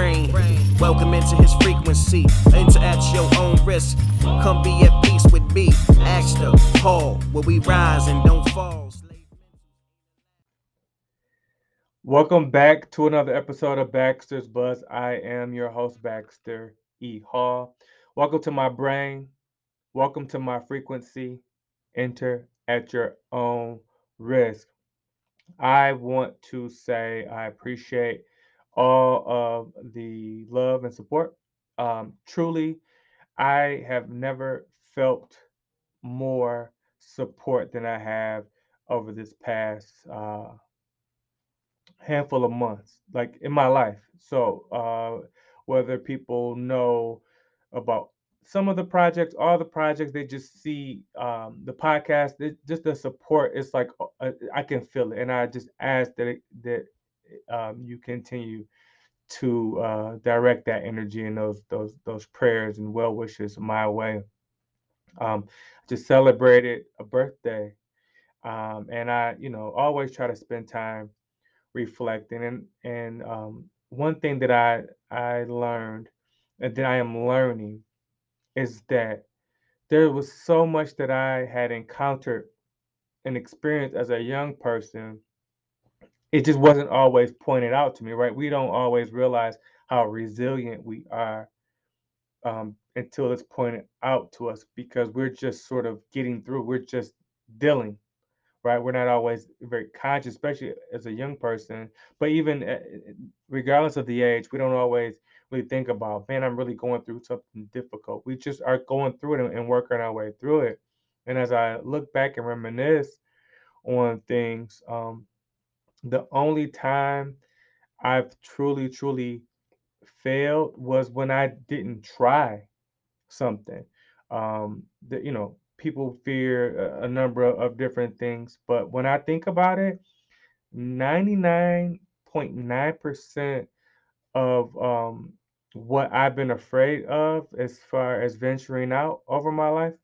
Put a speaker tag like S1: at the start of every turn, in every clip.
S1: brain. Welcome into his frequency. Enter at your own risk. Come be at peace with me. The Paul, where we rise and don't fall.
S2: Welcome back to another episode of Baxter's Buzz. I am your host, Baxter E. Hall. Welcome to my brain. Welcome to my frequency. Enter at your own risk. I want to say I appreciate all of the love and support. Um, truly, I have never felt more support than I have over this past uh, handful of months, like in my life. So, uh, whether people know about some of the projects, all the projects, they just see um, the podcast, it, just the support. It's like uh, I can feel it, and I just ask that it, that um, you continue to uh, direct that energy and those those those prayers and well wishes my way. Um, just celebrated a birthday, um, and I, you know, always try to spend time reflecting. And and um, one thing that I I learned and that I am learning is that there was so much that I had encountered and experienced as a young person. It just wasn't always pointed out to me, right? We don't always realize how resilient we are um, until it's pointed out to us because we're just sort of getting through. We're just dealing, right? We're not always very conscious, especially as a young person. But even uh, regardless of the age, we don't always really think about, man, I'm really going through something difficult. We just are going through it and working our way through it. And as I look back and reminisce on things, um, the only time I've truly, truly failed was when I didn't try something. Um, that you know, people fear a, a number of, different things, but when I think about it, 99.9% of um, what I've been afraid of as far as venturing out over my life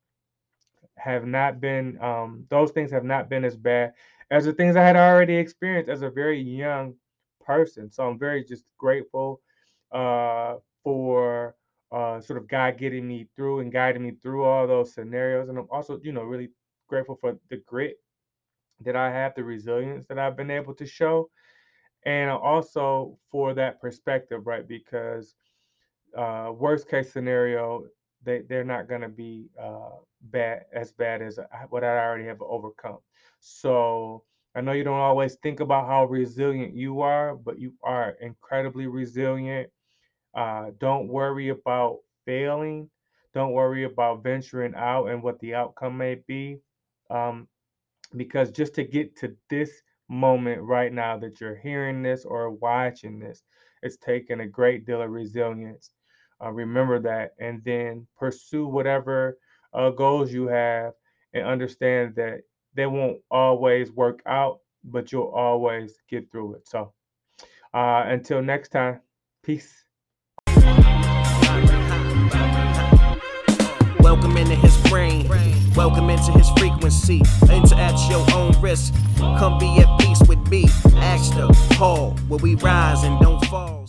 S2: have not been um, those things have not been as bad as the things I had already experienced as a very young person. So I'm very just grateful uh, for uh, sort of God getting me through and guiding me through all those scenarios. And I'm also, you know, really grateful for the grit that I have, the resilience that I've been able to show, and also for that perspective, right? Because uh, worst case scenario, they they're not going to be uh, bad as bad as what I already have overcome. So I know you don't always think about how resilient you are, but you are incredibly resilient. Uh, don't worry about failing. Don't worry about venturing out and what the outcome may be. Um, because just to get to this moment right now that you're hearing this or watching this, it's taken a great deal of resilience. Uh, remember that, and then pursue whatever uh, goals you have, and understand that they won't always work out, but you'll always get through it. So, uh, until next time, peace.
S1: Welcome into his brain. Welcome into his frequency. Enter at your own risk. Come be at peace with me. Ask the Paul, where we rise and don't fall.